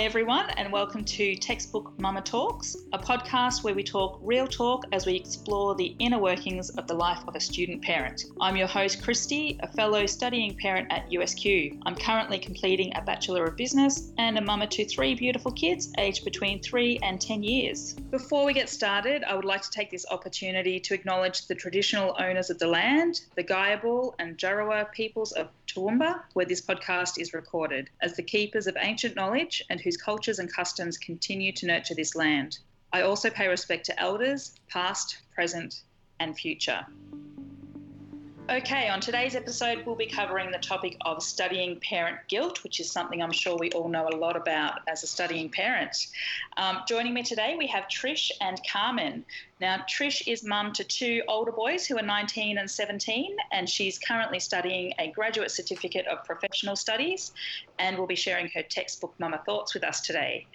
Hi, everyone, and welcome to Textbook Mama Talks, a podcast where we talk real talk as we explore the inner workings of the life of a student parent. I'm your host, Christy, a fellow studying parent at USQ. I'm currently completing a Bachelor of Business and a mama to three beautiful kids aged between three and 10 years. Before we get started, I would like to take this opportunity to acknowledge the traditional owners of the land, the Giabal and Jarowair peoples of Toowoomba, where this podcast is recorded, as the keepers of ancient knowledge and whose cultures and customs continue to nurture this land. I also pay respect to elders, past, present, and future. Okay, on today's episode, we'll be covering the topic of studying parent guilt, which is something I'm sure we all know a lot about as a studying parent. Um, joining me today, we have Trish and Carmen. Now, Trish is mum to two older boys who are 19 and 17, and she's currently studying a graduate certificate of professional studies and will be sharing her textbook Mama Thoughts with us today.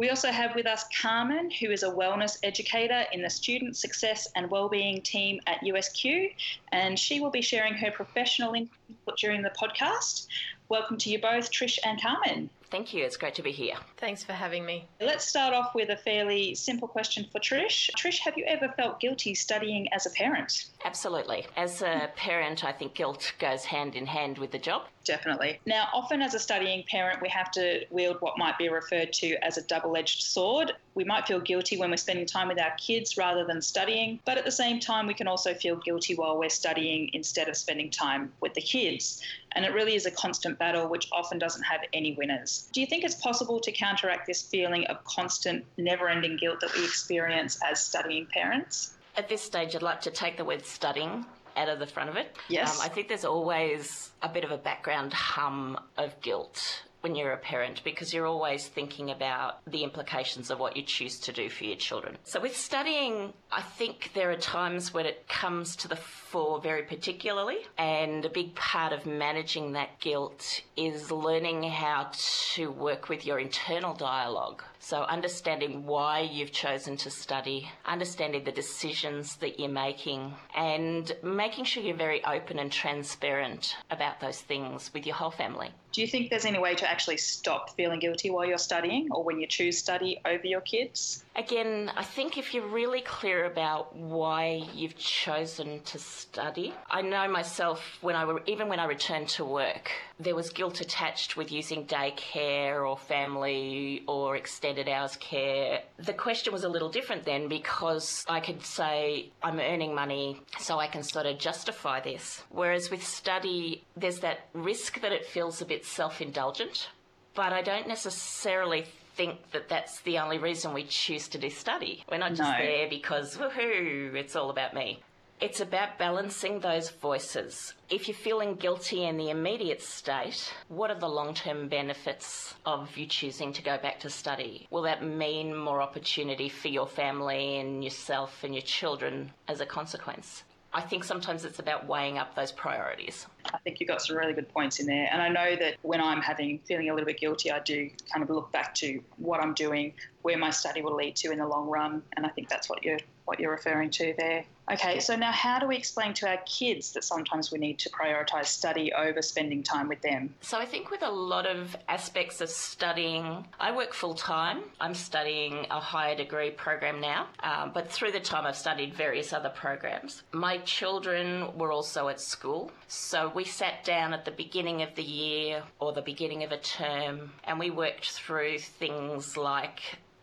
We also have with us Carmen, who is a wellness educator in the Student Success and Wellbeing team at USQ, and she will be sharing her professional input during the podcast. Welcome to you both, Trish and Carmen. Thank you. It's great to be here. Thanks for having me. Let's start off with a fairly simple question for Trish. Trish, have you ever felt guilty studying as a parent? Absolutely. As a parent, I think guilt goes hand in hand with the job. Definitely. Now, often as a studying parent, we have to wield what might be referred to as a double edged sword. We might feel guilty when we're spending time with our kids rather than studying, but at the same time, we can also feel guilty while we're studying instead of spending time with the kids. And it really is a constant battle, which often doesn't have any winners. Do you think it's possible to counteract this feeling of constant, never ending guilt that we experience as studying parents? At this stage, I'd like to take the word studying out of the front of it. Yes. Um, I think there's always a bit of a background hum of guilt when you're a parent because you're always thinking about the implications of what you choose to do for your children. So, with studying, I think there are times when it comes to the fore very particularly, and a big part of managing that guilt is learning how to work with your internal dialogue. So, understanding why you've chosen to study, understanding the decisions that you're making, and making sure you're very open and transparent about those things with your whole family. Do you think there's any way to actually stop feeling guilty while you're studying or when you choose study over your kids? Again, I think if you're really clear about why you've chosen to study, I know myself when I were, even when I returned to work, there was guilt attached with using daycare or family or extended hours care. The question was a little different then because I could say I'm earning money so I can sort of justify this. Whereas with study, there's that risk that it feels a bit self indulgent, but I don't necessarily think that that's the only reason we choose to do study. We're not just No. there because, woohoo, it's all about me. It's about balancing those voices. If you're feeling guilty in the immediate state, what are the long term benefits of you choosing to go back to study? Will that mean more opportunity for your family and yourself and your children as a consequence? I think sometimes it's about weighing up those priorities. I think you've got some really good points in there. And I know that when I'm having feeling a little bit guilty, I do kind of look back to what I'm doing, where my study will lead to in the long run. And I think that's what you're what you're referring to there. Okay, so now how do we explain to our kids that sometimes we need to prioritise study over spending time with them? So I think with a lot of aspects of studying, I work full time. I'm studying a higher degree program now, um, but through the time I've studied various other programs. My children were also at school, so we sat down at the beginning of the year or the beginning of a term, and we worked through things like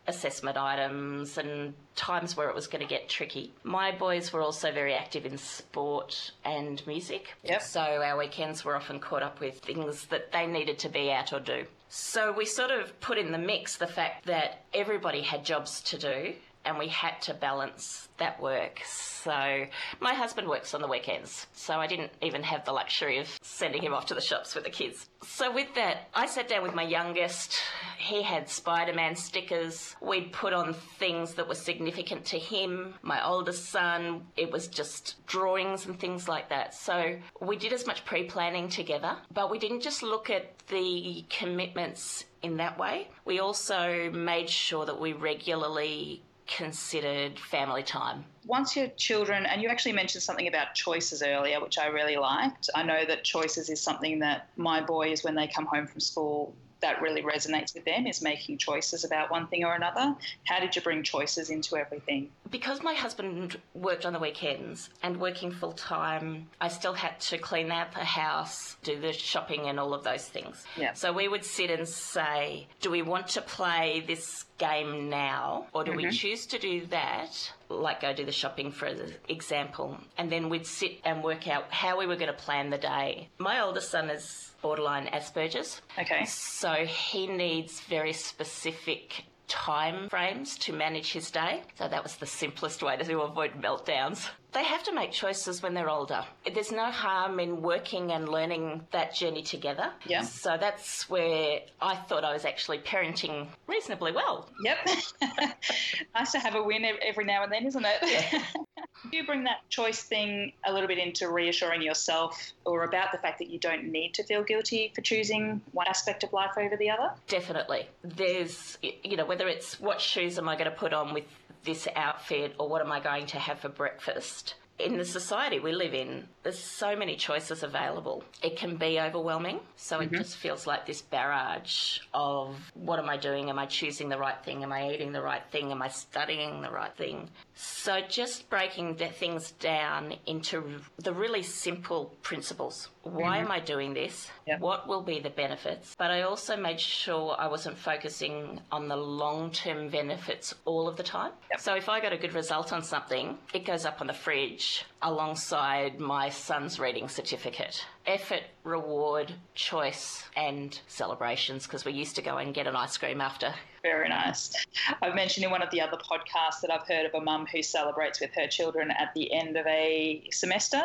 assessment items and times where it was going to get tricky. My boys were also very active in sport and music. Yep. So our weekends were often caught up with things that they needed to be at or do. So we sort of put in the mix the fact that everybody had jobs to do and we had to balance that work. So my husband works on the weekends, so I didn't even have the luxury of sending him off to the shops with the kids. So with that, I sat down with my youngest. He had Spider-Man stickers. We'd put on things that were significant to him. My oldest son, it was just drawings and things like that. So we did as much pre-planning together, but we didn't just look at the commitments in that way. We also made sure that we regularly considered family time. Once your children, and you actually mentioned something about choices earlier, which I really liked. I know that choices is something that my boys, when they come home from school, that really resonates with them is making choices about one thing or another. How did you bring choices into everything? Because my husband worked on the weekends and working full time, I still had to clean out the house, do the shopping, and all of those things. Yeah. So we would sit and say, Do we want to play this game now, or do we mm-hmm. choose to do that? Like go do the shopping, for example, and then we'd sit and work out how we were going to plan the day. My oldest son is borderline Asperger's. Okay. So he needs very specific time frames to manage his day. So that was the simplest way to avoid meltdowns. They have to make choices when they're older. There's no harm in working and learning that journey together. Yeah. So that's where I thought I was actually parenting reasonably well. Yep. nice to have a win every now and then, isn't it? Yeah. Do you bring that choice thing a little bit into reassuring yourself or about the fact that you don't need to feel guilty for choosing one aspect of life over the other? Definitely. There's, you know, whether it's what shoes am I going to put on with this outfit or what am I going to have for breakfast? In the society we live in, there's so many choices available. It can be overwhelming. So it mm-hmm. just feels like this barrage of what am I doing? Am I choosing the right thing? Am I eating the right thing? Am I studying the right thing? So just breaking the things down into the really simple principles. Why mm-hmm. am I doing this? Yeah. What will be the benefits? But I also made sure I wasn't focusing on the long term benefits all of the time. Yep. So if I got a good result on something, it goes up on the fridge alongside my son's reading certificate. Effort, reward, choice, and celebrations because we used to go and get an ice cream after. Very nice. I've mentioned in one of the other podcasts that I've heard of a mum who celebrates with her children at the end of a semester,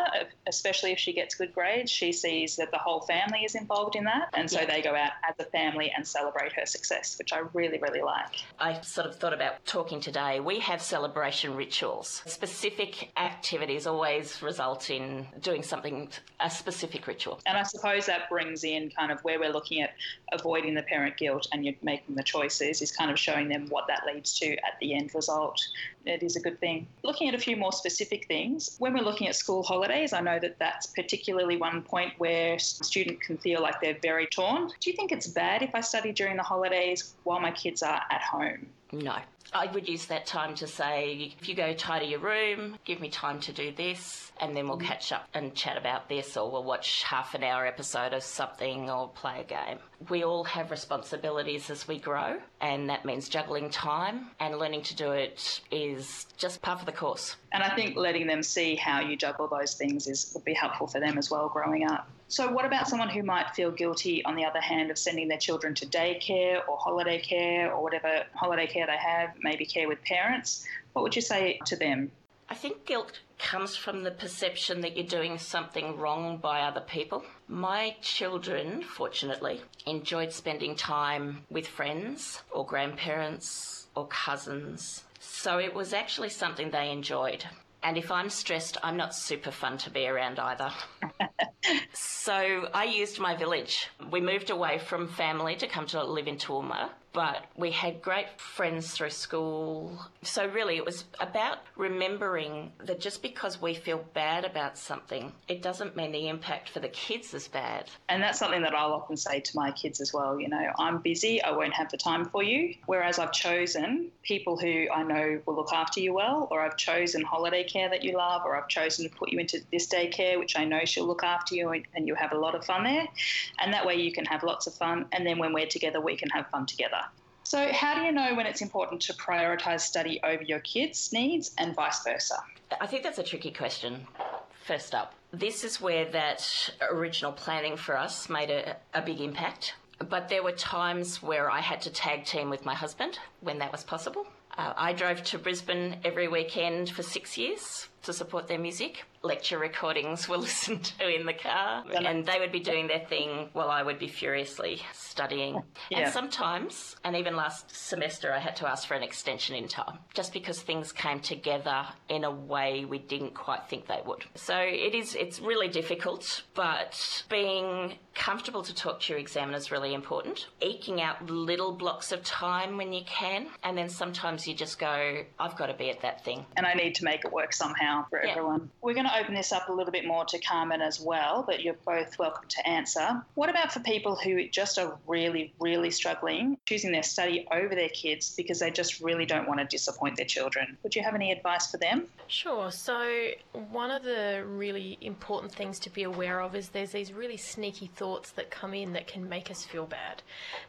especially if she gets good grades. She sees that the whole family is involved in that. And so Yeah. they go out as a family and celebrate her success, which I really, really like. I sort of thought about talking today. We have celebration rituals. Specific activities always result in doing something, a specific ritual. And I suppose that brings in kind of where we're looking at avoiding the parent guilt and you're making the choices is kind of showing them what that leads to at the end result. It is a good thing. Looking at a few more specific things, when we're looking at school holidays, I know that that's particularly one point where a student can feel like they're very torn. Do you think it's bad if I study during the holidays while my kids are at home? No. I would use that time to say, if you go tidy your room, give me time to do this, and then we'll mm-hmm. catch up and chat about this, or we'll watch half an hour episode of something or play a game. We all have responsibilities as we grow, and that means juggling time, and learning to do it is just part of the course. And I think letting them see how you juggle those things is would be helpful for them as well growing up. So, what about someone who might feel guilty, on the other hand, of sending their children to daycare or holiday care or whatever holiday care they have, maybe care with parents? What would you say to them? I think guilt comes from the perception that you're doing something wrong by other people. My children, fortunately, enjoyed spending time with friends or grandparents or cousins. So it was actually something they enjoyed. And if I'm stressed, I'm not super fun to be around either. so I used my village. We moved away from family to come to live in Toowoomba, but we had great friends through school. So really, it was about remembering that just because we feel bad about something, it doesn't mean the impact for the kids is bad. And that's something that I'll often say to my kids as well. You know, I'm busy, I won't have the time for you. Whereas I've chosen people who I know will look after you well, or I've chosen holiday care that you love, or I've chosen to put you into this daycare, which I know she'll look after you and, you'll have a lot of fun there. And that way you can have lots of fun. And then when we're together, we can have fun together. So, how do you know when it's important to prioritise study over your kids' needs and vice versa? I think that's a tricky question. First up, this is where that original planning for us made a, a big impact. But there were times where I had to tag team with my husband when that was possible. Uh, I drove to Brisbane every weekend for six years to support their music. Lecture recordings were listened to in the car, and they would be doing their thing while I would be furiously studying. Yeah. And sometimes, and even last semester, I had to ask for an extension in time just because things came together in a way we didn't quite think they would. So it is, it's really difficult, but being comfortable to talk to your examiner is really important. Eking out little blocks of time when you can, and then sometimes you just go, I've got to be at that thing. And I need to make it work somehow. for Yeah. everyone. We're going to open this up a little bit more to Carmen as well, but you're both welcome to answer. What about for people who just are really, really struggling choosing their study over their kids because they just really don't want to disappoint their children? Would you have any advice for them? Sure. So, one of the really important things to be aware of is there's these really sneaky thoughts that come in that can make us feel bad.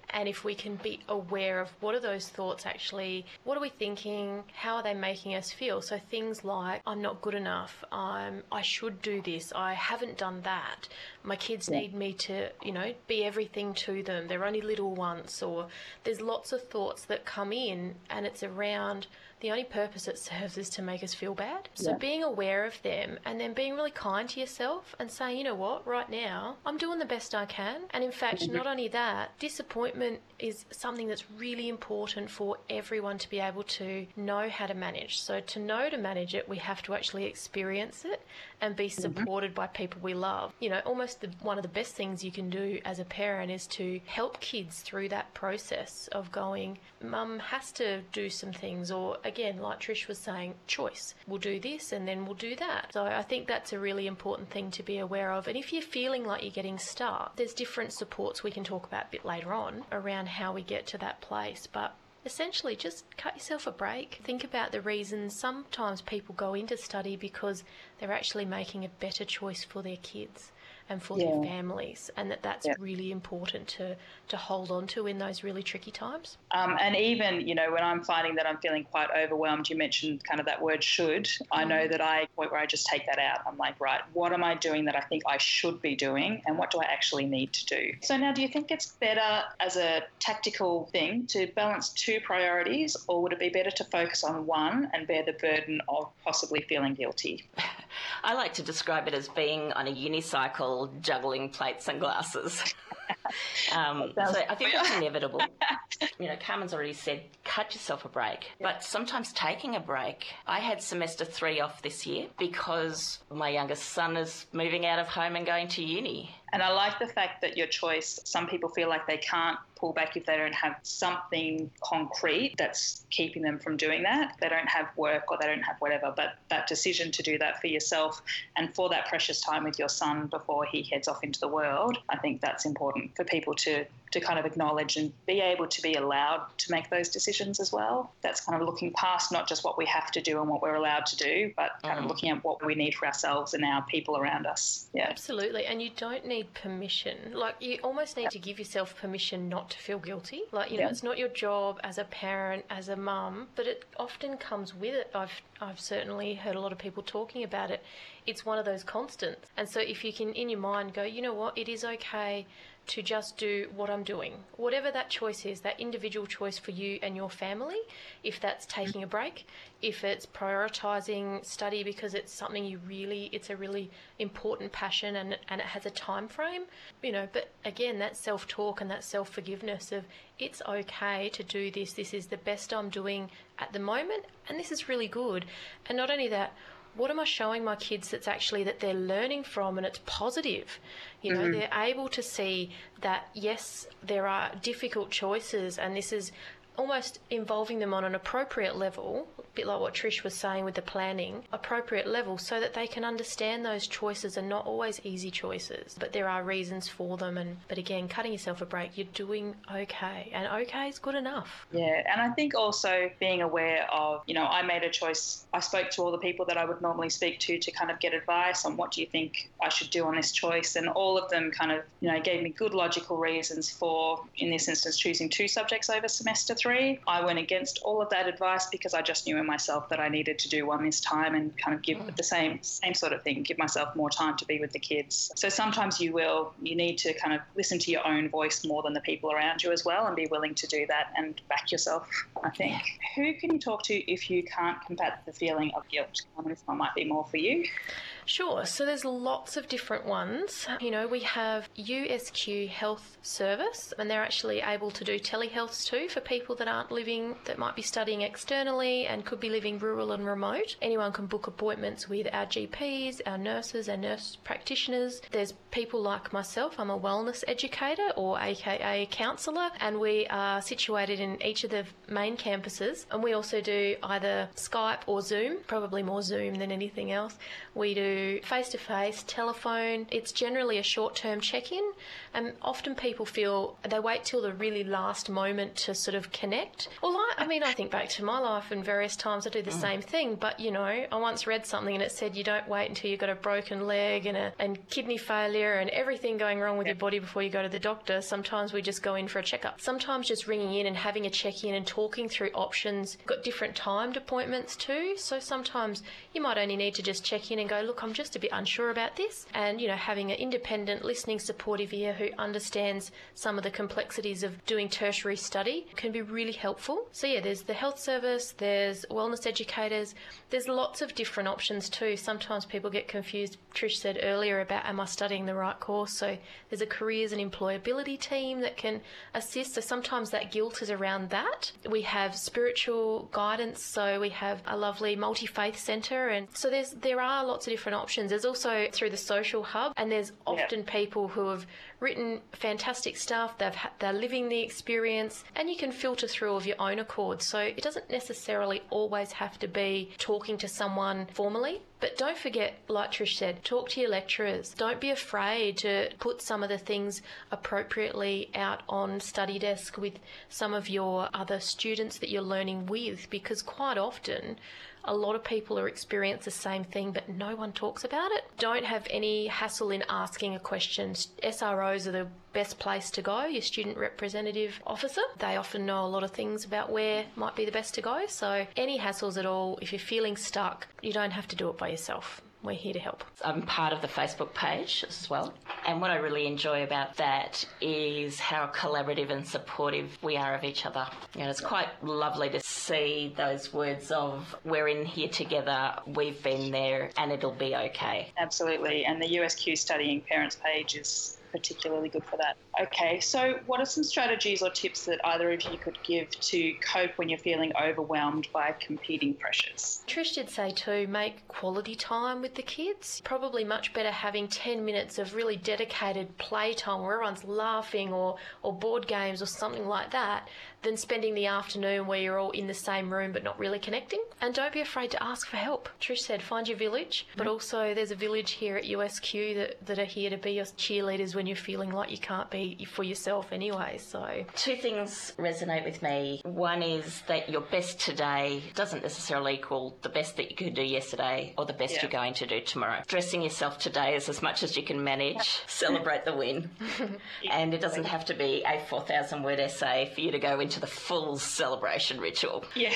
And if we can be aware of what are those thoughts actually, what are we thinking, how are they making us feel? So, things like, I'm not good enough, I'm, Um, I should do this, I haven't done that, my kids need me to, you know, be everything to them, they're only little once, or there's lots of thoughts that come in and it's around the only purpose it serves is to make us feel bad. So Yeah. being aware of them and then being really kind to yourself and saying, you know what, right now, I'm doing the best I can. And in fact, mm-hmm. not only that, disappointment is something that's really important for everyone to be able to know how to manage. So to know to manage it, we have to actually experience it and be mm-hmm. supported by people we love. You know, almost the, one of the best things you can do as a parent is to help kids through that process of going, mum has to do some things, or again, like Trish was saying, choice. We'll do this and then we'll do that. So I think that's a really important thing to be aware of. And if you're feeling like you're getting stuck, there's different supports we can talk about a bit later on around how we get to that place. But essentially just cut yourself a break. Think about the reasons. Sometimes people go into study because they're actually making a better choice for their kids and for their families, and that that's Yeah. really important to to hold on to in those really tricky times. Um, and even, you know, when I'm finding that I'm feeling quite overwhelmed, you mentioned kind of that word should. I know that I, point where I just take that out. I'm like, right, what am I doing that I think I should be doing? And what do I actually need to do? So now, do you think it's better as a tactical thing to balance two priorities, or would it be better to focus on one and bear the burden of possibly feeling guilty? I like to describe it as being on a unicycle juggling plates and glasses. um, so I think it's inevitable. You know, Carmen's already said, cut yourself a break. But sometimes taking a break. I had semester three off this year because my youngest son is moving out of home and going to uni. And I like the fact that your choice, some people feel like they can't pull back if they don't have something concrete that's keeping them from doing that. They don't have work or they don't have whatever. But that decision to do that for yourself and for that precious time with your son before he heads off into the world, I think that's important for people to to kind of acknowledge and be able to be allowed to make those decisions as well. That's kind of looking past not just what we have to do and what we're allowed to do, but kind of mm. looking at what we need for ourselves and our people around us. Yeah. Absolutely, and you don't need permission. Like you almost need to give yourself permission not to feel guilty. Like you know, Yeah. it's not your job as a parent, as a mum, but it often comes with it. I've I've certainly heard a lot of people talking about it. It's one of those constants, and so if you can in your mind go, you know what, it is okay to just do what I'm doing, whatever that choice is, that individual choice for you and your family. If that's taking a break, if it's prioritizing study because it's something you really, it's a really important passion and and it has a time frame, you know. But again, that self talk and that self forgiveness of it's okay to do this. This is the best I'm doing at the moment, and this is really good. And not only that what am I showing my kids that's actually that they're learning from and it's positive? You know, mm-hmm. they're able to see that yes, there are difficult choices and this is almost involving them on an appropriate level, a bit like what Trish was saying with the planning, appropriate level so that they can understand those choices are not always easy choices, but there are reasons for them and but again, cutting yourself a break, you're doing okay and okay is good enough. Yeah, and I think also being aware of, you know, I made a choice. I spoke to all the people that I would normally speak to to kind of get advice on what do you think I should do on this choice, and all of them kind of, you know, gave me good logical reasons for, in this instance, choosing two subjects over semester three. I went against all of that advice because I just knew in myself that I needed to do one this time and kind of give mm. the same same sort of thing, give myself more time to be with the kids. So sometimes you will, you need to kind of listen to your own voice more than the people around you as well, and be willing to do that and back yourself. I think. Who can you talk to if you can't combat the feeling of guilt? This one might be more for you. Sure. So there's lots of different ones. You know, we have USQ Health Service, and they're actually able to do telehealths too for people people that aren't living, that might be studying externally and could be living rural and remote. Anyone can book appointments with our GPs, our nurses, our nurse practitioners. There's people like myself, I'm a wellness educator or AKA counsellor, and we are situated in each of the main campuses. And we also do either Skype or Zoom, probably more Zoom than anything else. We do face to face, telephone. It's generally a short term check in, and often people feel they wait till the really last moment to sort of connect. Well, I, I mean, I think back to my life and various times I do the mm. same thing, but you know, I once read something and it said you don't wait until you've got a broken leg and, a, and kidney failure and everything going wrong with your body before you go to the doctor. Sometimes we just go in for a checkup. Sometimes just ringing in and having a check in and talking through options. Got different timed appointments too, so sometimes you might only need to just check in and go, look, I'm just a bit unsure about this. And, you know, having an independent, listening, supportive ear who understands some of the complexities of doing tertiary study can be really helpful. So, yeah, there's the health service, there's wellness educators, there's lots of different options too. Sometimes people get confused. Trish said earlier about am I studying the right course? So, there's a careers and employability team that can assist. So, sometimes that guilt is around that. We have spiritual guidance, so we have a lovely multi faith centre, and so there's there are lots of different options. There's also through the social hub, and there's often yeah. people who have written fantastic stuff. They've they're living the experience, and you can filter through of your own accord. So it doesn't necessarily always have to be talking to someone formally. But don't forget, like Trish said, talk to your lecturers. Don't be afraid to put some of the things appropriately out on study desk with some of your other students that you're learning with, because quite often a lot of people are experience the same thing, but no one talks about it. Don't have any hassle in asking a question. SROs are the best place to go, your student representative officer. They often know a lot of things about where might be the best to go. So, any hassles at all, if you're feeling stuck, you don't have to do it by yourself we're here to help. I'm part of the Facebook page as well. And what I really enjoy about that is how collaborative and supportive we are of each other. And it's quite lovely to see those words of we're in here together, we've been there, and it'll be okay. Absolutely. And the USQ Studying Parents page is particularly good for that. Okay, so what are some strategies or tips that either of you could give to cope when you're feeling overwhelmed by competing pressures? Trish did say too, make quality time with the kids. Probably much better having 10 minutes of really dedicated playtime where everyone's laughing or, or board games or something like that than spending the afternoon where you're all in the same room but not really connecting. And don't be afraid to ask for help. Trish said, find your village, but also there's a village here at USQ that, that are here to be your cheerleaders when you're feeling like you can't be for yourself anyway. So, two things resonate with me. One is that your best today doesn't necessarily equal the best that you could do yesterday or the best yeah. you're going to do tomorrow. Dressing yourself today is as much as you can manage. Celebrate the win. and it doesn't have to be a 4,000 word essay for you to go into into the full celebration ritual. Yeah.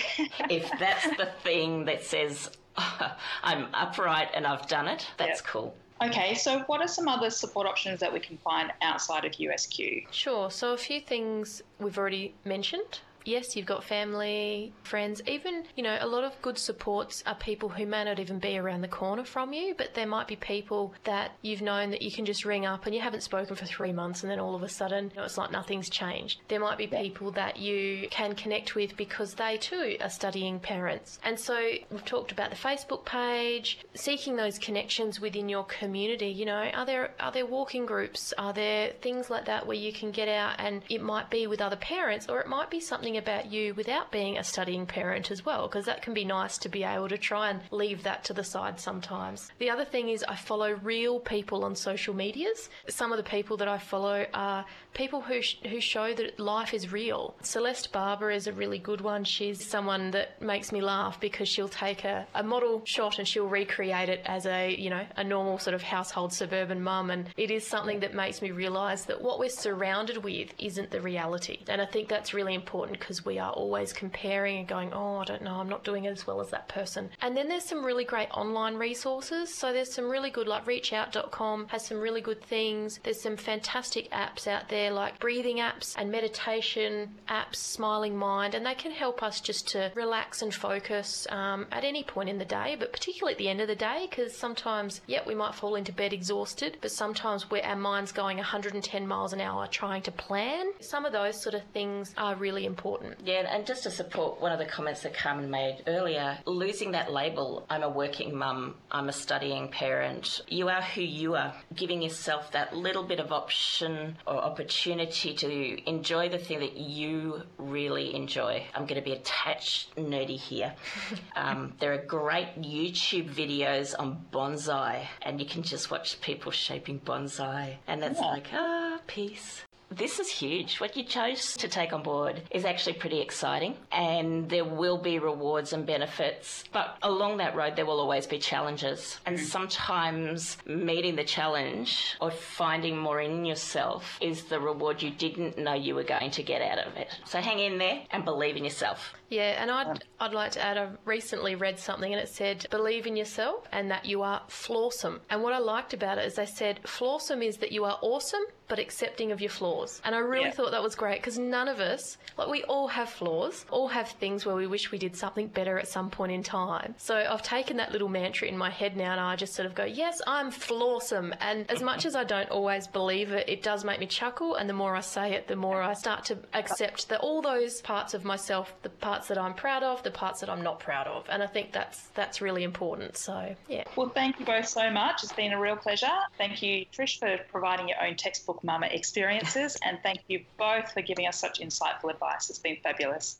if that's the thing that says, oh, I'm upright and I've done it, that's yep. cool. Okay, so what are some other support options that we can find outside of USQ? Sure, so a few things we've already mentioned yes, you've got family, friends, even, you know, a lot of good supports are people who may not even be around the corner from you, but there might be people that you've known that you can just ring up and you haven't spoken for three months and then all of a sudden you know, it's like nothing's changed. There might be people that you can connect with because they too are studying parents. And so we've talked about the Facebook page, seeking those connections within your community. You know, are there are there walking groups? Are there things like that where you can get out and it might be with other parents or it might be something about you without being a studying parent as well, because that can be nice to be able to try and leave that to the side sometimes. The other thing is, I follow real people on social medias. Some of the people that I follow are people who, sh- who show that life is real. Celeste Barber is a really good one. She's someone that makes me laugh because she'll take a, a model shot and she'll recreate it as a, you know, a normal sort of household suburban mum. And it is something that makes me realise that what we're surrounded with isn't the reality. And I think that's really important because we are always comparing and going, oh, I don't know, I'm not doing as well as that person. And then there's some really great online resources. So there's some really good, like reachout.com has some really good things. There's some fantastic apps out there like breathing apps and meditation apps, Smiling Mind, and they can help us just to relax and focus um, at any point in the day, but particularly at the end of the day, because sometimes, yep, we might fall into bed exhausted, but sometimes where our mind's going 110 miles an hour trying to plan. Some of those sort of things are really important important. Yeah, and just to support one of the comments that Carmen made earlier, losing that label, I'm a working mum, I'm a studying parent, you are who you are, giving yourself that little bit of option or opportunity to enjoy the thing that you really enjoy. I'm going to be attached nerdy here. um, there are great YouTube videos on bonsai, and you can just watch people shaping bonsai, and that's yeah. like, ah, peace. This is huge. What you chose to take on board is actually pretty exciting, and there will be rewards and benefits. But along that road, there will always be challenges. And mm. sometimes meeting the challenge or finding more in yourself is the reward you didn't know you were going to get out of it. So hang in there and believe in yourself. Yeah, and I'd, I'd like to add, I recently read something and it said, believe in yourself and that you are flawsome. And what I liked about it is they said, flawsome is that you are awesome, but accepting of your flaws. And I really yeah. thought that was great because none of us, like we all have flaws, all have things where we wish we did something better at some point in time. So I've taken that little mantra in my head now and I just sort of go, yes, I'm flawsome. And as much as I don't always believe it, it does make me chuckle. And the more I say it, the more I start to accept that all those parts of myself, the parts parts that I'm proud of, the parts that I'm not proud of, and I think that's that's really important. So yeah. Well, thank you both so much. It's been a real pleasure. Thank you, Trish, for providing your own textbook mama experiences, and thank you both for giving us such insightful advice. It's been fabulous.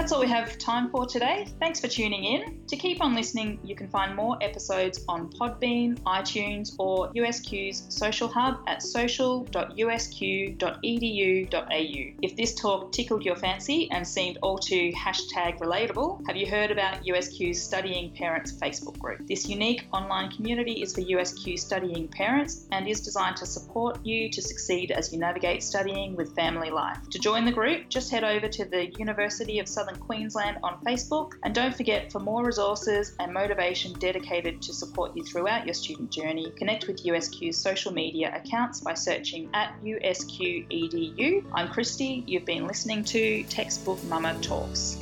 That's all we have time for today. Thanks for tuning in. To keep on listening, you can find more episodes on Podbean, iTunes, or USQ's social hub at social.usq.edu.au. If this talk tickled your fancy and seemed all too hashtag relatable, have you heard about USQ's Studying Parents Facebook group? This unique online community is for USQ studying parents and is designed to support you to succeed as you navigate studying with family life. To join the group, just head over to the University of Southern Queensland on Facebook. And don't forget, for more resources and motivation dedicated to support you throughout your student journey, connect with USQ's social media accounts by searching at USQEDU. I'm Christy. You've been listening to Textbook Mama Talks.